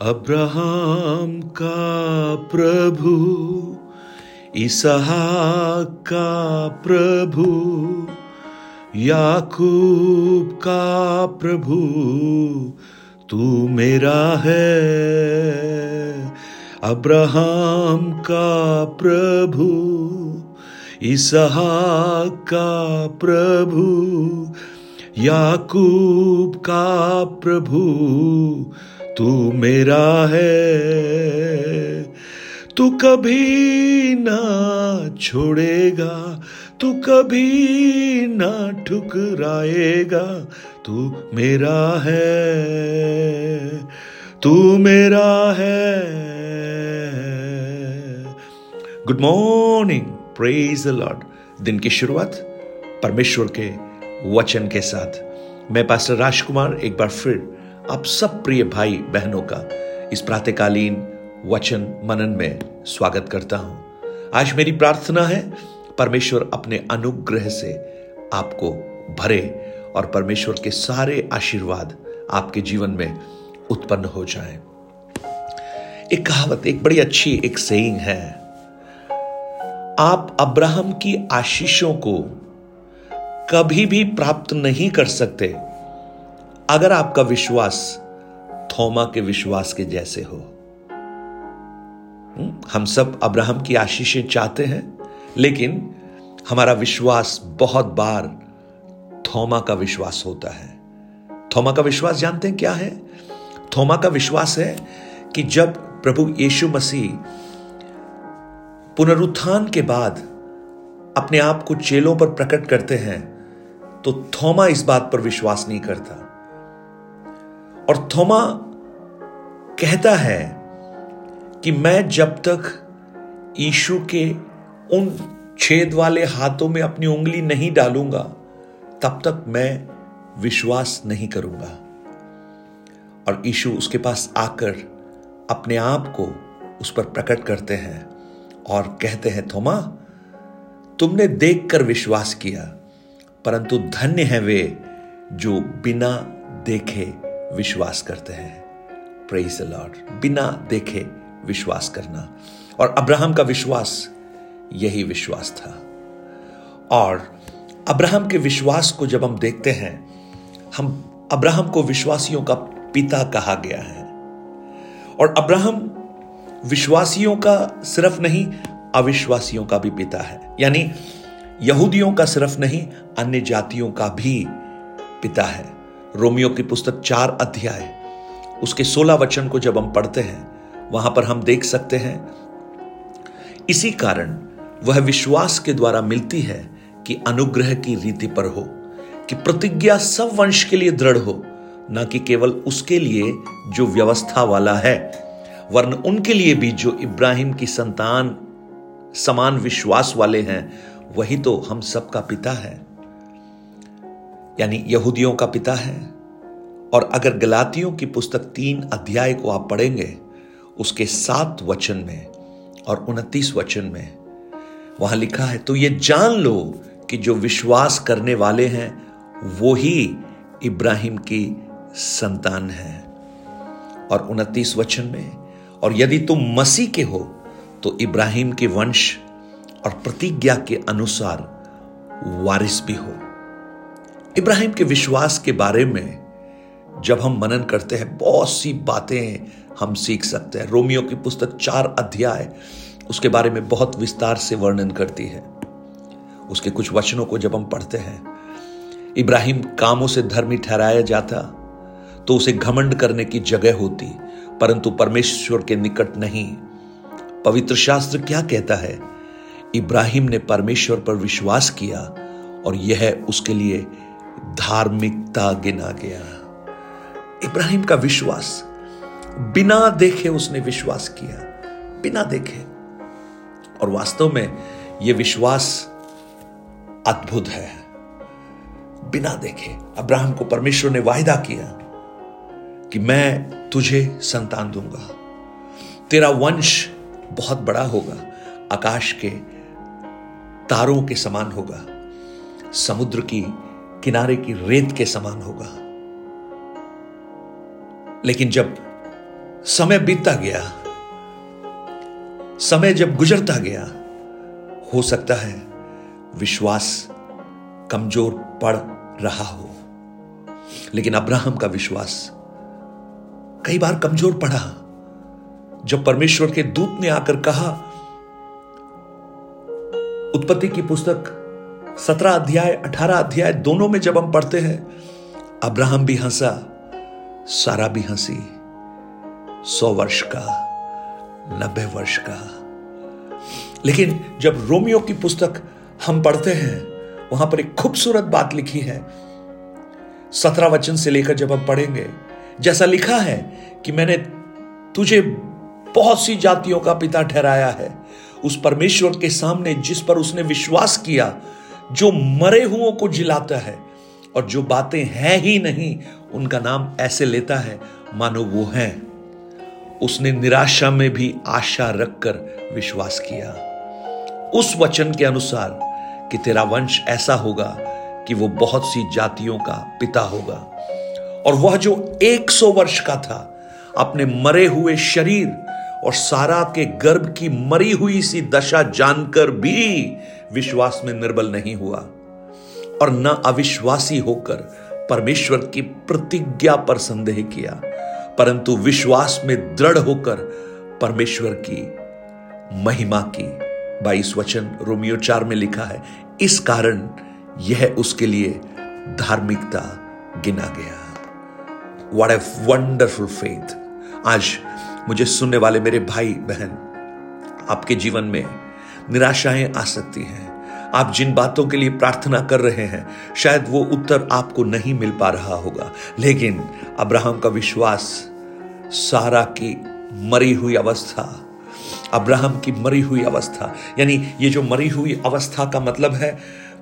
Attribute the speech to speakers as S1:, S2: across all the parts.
S1: Abraham का प्रभु, इसहाक का प्रभु, याकूब का प्रभु, तू मेरा है। अब्राहम का प्रभु, इसहाक का प्रभु, याकूब का प्रभु तू मेरा है। तू कभी ना छोड़ेगा। तू कभी ना ठुकराएगा। तू मेरा है। तू मेरा है। Good morning praise the lord दिन की शुरुआत परमेश्वर के वचन के साथ। मैं पास्टर राजकुमार, एक बार फिर आप सब प्रिय भाई बहनों का इस प्रातकालीन वचन मनन में स्वागत करता हूँ। आज मेरी प्रार्थना है, परमेश्वर अपने अनुग्रह से आपको भरे और परमेश्वर के सारे आशीर्वाद आपके जीवन में उत्पन्न हो जाए। एक कहावत, एक बड़ी अच्छी एक सेइंग है, आप अब्राहम की आशीषों को कभी भी प्राप्त नहीं कर सकते। अगर आपका विश्वास थोमा के विश्वास के जैसे हो हम्म, हम सब अब्राहम की आशीषें चाहते हैं लेकिन हमारा विश्वास बहुत बार थोमा का विश्वास होता है। थोमा का विश्वास जानते हैं क्या है? थोमा का विश्वास है कि जब प्रभु यीशु मसीह पुनरुत्थान के बाद अपने आप को चेलों पर प्रकट करते हैं तो थोमा इस बात पर विश्वास नहीं करता। और थोमा कहता है कि मैं जब तक ईशु के उन छेद वाले हाथों में अपनी उंगली नहीं डालूँगा, तब तक मैं विश्वास नहीं करूँगा। और ईशु उसके पास आकर अपने आप को उस पर प्रकट करते हैं और कहते हैं, थोमा, तुमने देखकर विश्वास किया, परंतु धन्य है वे जो बिना देखे विश्वास करते हैं। प्रेज लॉर्ड बिना देखे विश्वास करना। और अब्राहम का विश्वास, यही विश्वास था। और अब्राहम के विश्वास को जब हम देखते हैं, हम अब्राहम को विश्वासियों का पिता कहा गया है। और अब्राहम विश्वासियों का सिर्फ़ नहीं, अविश्वासियों का भी पिता है। यानी यहूदियों का सिर्फ़ नहीं, अन्य जातियों का भी पिता है। रोमियो की पुस्तक चार अध्याय। उसके सोलह वचन को जब हम पढ़ते हैं, वहाँ पर हम देख सकते हैं, इसी कारण वह विश्वास के द्वारा मिलती है कि अनुग्रह की रीति पर हो, कि प्रतिज्ञा सब वंश के लिए दृढ़ हो, न कि केवल उसके लिए जो व्यवस्था वाला है वर्ण उनके लिए भी जो इब्राहिम की संतान, समान विश्वास वाले हैं, वही तो हम सबका पिता है। यानी यहूदियों का पिता है। और अगर गलातियों की पुस्तक तीन अध्याय को आप पढ़ेंगे, उसके सात वचन में और उनतीस वचन में वहाँ लिखा है तो ये जान लो कि जो विश्वास करने वाले हैं, वो ही इब्राहिम की संतान है। और उनतीस वचन में, और यदि तुम मसीह के हो तो इब्राहिम के वंश और प्रतिज्ञा के अनुसार वारिस भी हो। इब्राहिम के विश्वास के बारे में जब हम मनन करते हैं, बहुत सी बातें हम सीख सकते हैं। रोमियो की पुस्तक चार अध्याय, उसके बारे में बहुत विस्तार से वर्णन करती है। उसके कुछ वचनों को जब हम पढ़ते हैं, इब्राहिम कामों से धर्मी ठहराया जाता तो उसे घमंड करने की जगह होती, परंतु परमेश्वर के निकट नहीं। पवित्र शास्त्र क्या कहता है? इब्राहिम ने परमेश्वर पर विश्वास किया और यह उसके लिए धार्मिकता गिना गया। इब्राहिम का विश्वास, बिना देखे उसने विश्वास किया, बिना देखे। और वास्तव में यह विश्वास अद्भुत है। बिना देखे, अब्राहम को परमेश्वर ने वायदा किया कि मैं तुझे संतान दूँगा। तेरा वंश बहुत बड़ा होगा, आकाश के तारों के समान होगा, समुद्र की किनारे की रेत के समान होगा। लेकिन जब समय बीतता गया, समय जब गुजरता गया, हो सकता है विश्वास कमज़ोर पड़ रहा हो। लेकिन अब्राहम का विश्वास कई बार कमज़ोर पड़ा। जब परमेश्वर के दूत ने आकर कहा, उत्पत्ति की पुस्तक सत्रह अध्याय, अठारह अध्याय, दोनों में जब हम पढ़ते हैं, अब्राहम भी हंसा, सारा भी हँसी। सौ वर्ष का, नब्बे वर्ष का। लेकिन जब रोमियो की पुस्तक हम पढ़ते हैं, वहाँ पर एक खूबसूरत बात लिखी है। सत्रह वचन से लेकर जब हम पढ़ेंगे, जैसा लिखा है कि मैंने तुझे बहुत सी जातियों का पिता ठहराया है। उस परमेश्वर के सामने जिस पर उसने विश्वास किया जो मरे हुओं को जिलाता है और जो बातें हैं ही नहीं, उनका नाम ऐसे लेता है, मानो वो हैं। उसने निराशा में भी आशा रखकर विश्वास किया। उस वचन के अनुसार कि तेरा वंश ऐसा होगा कि वो बहुत सी जातियों का पिता होगा। और वह जो 100 वर्ष का था, अपने मरे हुए शरीर और सारा के गर्भ की मरी हुई सी दशा जानकर भी विश्वास में निर्बल नहीं हुआ और न अविश्वासी होकर परमेश्वर की प्रतिज्ञा पर संदेह किया, परंतु विश्वास में दृढ़ होकर परमेश्वर की महिमा की। बाईस वचन रोमियो चार में लिखा है, इस कारण यह उसके लिए धार्मिकता गिना गया। वट ए वंडरफुल फेथ आज मुझे सुनने वाले मेरे भाई बहन आपके जीवन में निराशाएँ आ सकती हैं। आप जिन बातों के लिए प्रार्थना कर रहे हैं, शायद वो उत्तर आपको नहीं मिल पा रहा होगा। लेकिन अब्राहम का विश्वास सारा की मरी हुई अवस्था, अब्राहम की मरी हुई अवस्था, यानी ये जो मरी हुई अवस्था का मतलब है,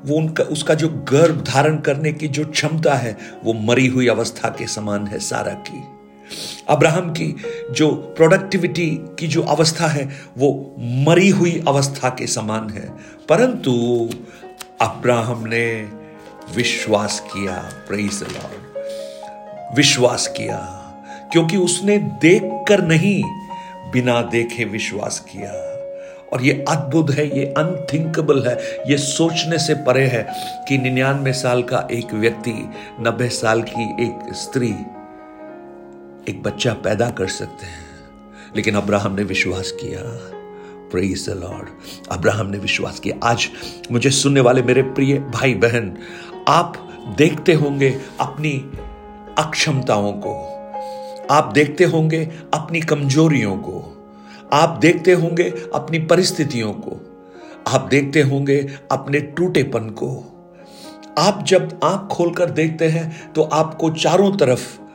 S1: वो उनका, उसका जो गर्भ धारण करने की जो क्षमता है, वो मरी हुई अवस्था के समान है सारा की। अब्राहम की जो प्रोडक्टिविटी की जो अवस्था है, वो मरी हुई अवस्था के समान है। परंतु अब्राहम ने विश्वास किया प्रेज लॉर्ड विश्वास किया, क्योंकि उसने देखकर नहीं बिना देखे विश्वास किया। और ये अद्भुत है, ये अनथिंकेबल है, ये सोचने से परे है कि निन्यानवे साल का एक व्यक्ति, नब्बे साल की एक स्त्री एक बच्चा पैदा कर सकते हैं। लेकिन अब्राहम ने विश्वास किया। प्रेज द लॉर्ड अब्राहम ने विश्वास किया। आज मुझे सुनने वाले मेरे प्रिय भाई बहन आप देखते होंगे अपनी अक्षमताओं को। आप देखते होंगे अपनी कमजोरियों को। आप देखते होंगे अपनी परिस्थितियों को। आप देखते होंगे अपने टूटेपन को। आप जब आँख खोलकर देखते हैं तो आपको चारों तरफ़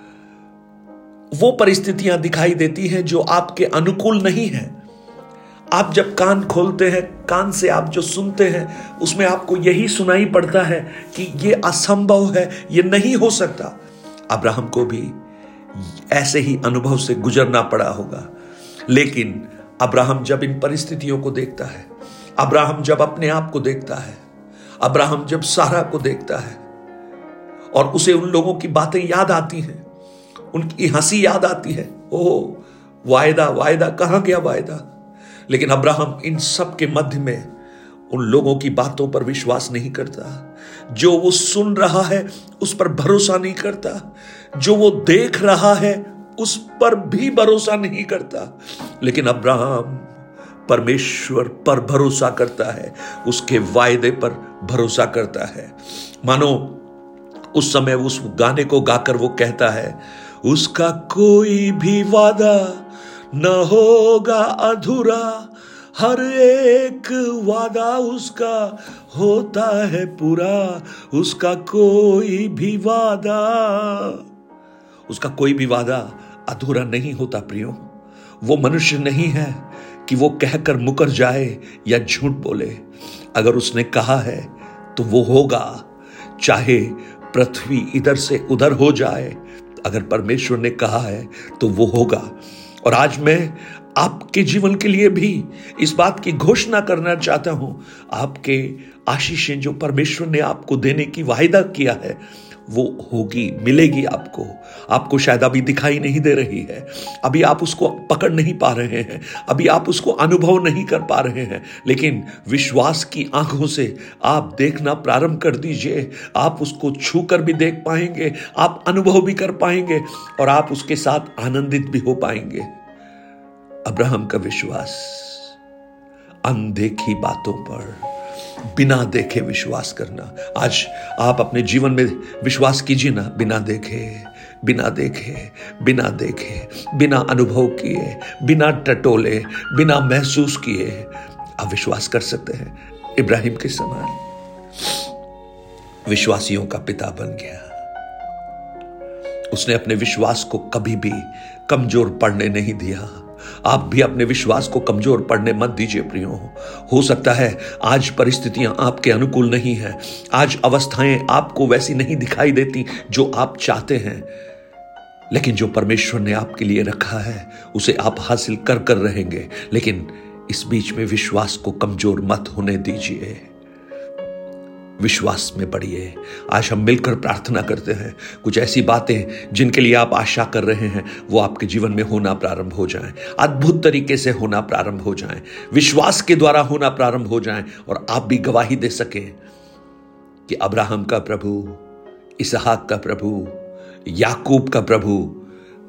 S1: वो परिस्थितियाँ दिखाई देती हैं जो आपके अनुकूल नहीं है। आप जब कान खोलते हैं, कान से आप जो सुनते हैं, उसमें आपको यही सुनाई पड़ता है कि ये असंभव है, ये नहीं हो सकता। अब्राहम को भी ऐसे ही अनुभव से गुजरना पड़ा होगा। लेकिन अब्राहम जब इन परिस्थितियों को देखता है, अब्राहम जब अपने आप को देखता है, अब्राहम जब सारा को देखता है, और उसे उन लोगों की बातें याद आती हैं उनकी हँसी याद आती है। ओह, वायदा वायदा, कहाँ गया वायदा? लेकिन अब्राहम इन सब के मध्य में उन लोगों की बातों पर विश्वास नहीं करता। जो वो सुन रहा है, उस पर भरोसा नहीं करता। जो वो देख रहा है, उस पर भी भरोसा नहीं करता। लेकिन अब्राहम परमेश्वर पर भरोसा करता है, उसके वायदे पर भरोसा करता है। मानो, उस समय उस गाने को गाकर वो कहता है उसका कोई भी वादा न होगा अधूरा। हर एक वादा उसका होता है पूरा। उसका कोई भी वादा, उसका कोई भी वादा अधूरा नहीं होता प्रियो। वो मनुष्य नहीं है कि वो कहकर मुकर जाए या झूठ बोले। अगर उसने कहा है तो वो होगा, चाहे पृथ्वी इधर से उधर हो जाए। अगर परमेश्वर ने कहा है तो वो होगा। और आज मैं आपके जीवन के लिए भी इस बात की घोषणा करना चाहता हूँ। आपके आशीषें जो परमेश्वर ने आपको देने की वायदा किया है वो होगी, मिलेगी आपको। आपको शायद अभी दिखाई नहीं दे रही है। अभी आप उसको पकड़ नहीं पा रहे हैं। अभी आप उसको अनुभव नहीं कर पा रहे हैं। लेकिन विश्वास की आँखों से आप देखना प्रारंभ कर दीजिए। आप उसको छू कर भी देख पाएँगे। आप अनुभव भी कर पाएँगे और आप उसके साथ आनंदित भी हो पाएँगे। अब्राहम का विश्वास, अनदेखी बातों पर बिना देखे विश्वास करना। आज आप अपने जीवन में विश्वास कीजिए ना, बिना देखे बिना देखे बिना देखे, बिना अनुभव किए, बिना टटोले, बिना महसूस किए, आप विश्वास कर सकते हैं। इब्राहिम के समान विश्वासियों का पिता बन गया। उसने अपने विश्वास को कभी भी कमज़ोर पड़ने नहीं दिया। आप भी अपने विश्वास को कमज़ोर पड़ने मत दीजिए प्रियो। हो सकता है आज परिस्थितियाँ आपके अनुकूल नहीं है। आज अवस्थाएँ आपको वैसी नहीं दिखाई देती जो आप चाहते हैं। लेकिन जो परमेश्वर ने आपके लिए रखा है, उसे आप हासिल कर कर रहेंगे। लेकिन इस बीच में विश्वास को कमज़ोर मत होने दीजिए। विश्वास में बढ़िए आज हम मिलकर प्रार्थना करते हैं। कुछ ऐसी बातें जिनके लिए आप आशा कर रहे हैं, वो आपके जीवन में होना प्रारंभ हो जाएँ। अद्भुत तरीके से होना प्रारंभ हो जाएँ। विश्वास के द्वारा होना प्रारंभ हो जाएँ और आप भी गवाही दे सकें कि अब्राहम का प्रभु, इसहाक का प्रभु, याकूब का प्रभु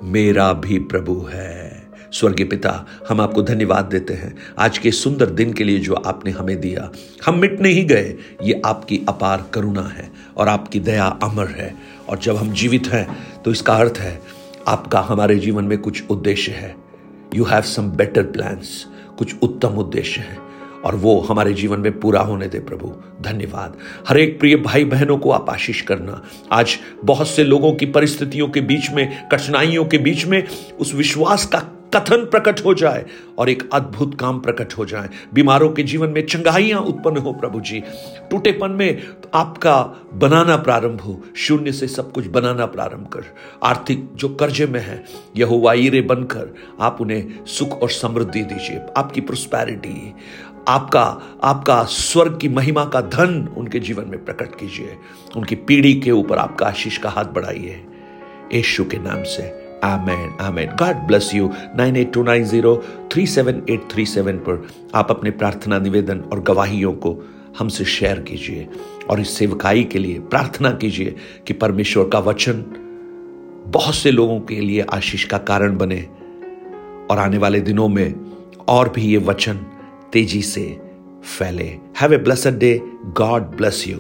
S1: मेरा भी प्रभु है। स्वर्गीय पिता, हम आपको धन्यवाद देते हैं। आज के सुंदर दिन के लिए जो आपने हमें दिया, हम मिट नहीं गए। ये आपकी अपार करुणा है और आपकी दया अमर है। और जब हम जीवित हैं तो इसका अर्थ है, आपका हमारे जीवन में कुछ उद्देश्य है। You have some better plans कुछ उत्तम उद्देश्य है। और वो हमारे जीवन में पूरा होने दे प्रभु, धन्यवाद। हर एक प्रिय भाई बहनों को आप आशीष करना। आज बहुत से लोगों की परिस्थितियों के बीच में, कठिनाइयों के बीच में, उस विश्वास का कथन प्रकट हो जाए और एक अद्भुत काम प्रकट हो जाए। बीमारों के जीवन में चंगाइयाँ उत्पन्न हो, प्रभु जी। टूटेपन में आपका बनाना प्रारंभ हो। शून्य से सब कुछ बनाना प्रारंभ कर। आर्थिक जो कर्जे में है यह वायरे बनकर आप उन्हें सुख और समृद्धि दीजिए। आपकी प्रोस्पैरिटी आपका आपका स्वर्ग की महिमा का धन उनके जीवन में प्रकट कीजिए। उनकी पीढ़ी के ऊपर आपका आशीष का हाथ बढ़ाइए। यशु के नाम से। Amen amen God bless you nine eight two nine zero three seven eight three seven पर आप अपने प्रार्थना निवेदन और गवाहियों को हमसे शेयर कीजिए और इस सेवकाई के लिए प्रार्थना कीजिए कि परमेश्वर का वचन बहुत से लोगों के लिए आशीष का कारण बने और आने वाले दिनों में और भी ये वचन तेज़ी से फैले। Have a blessed day God bless you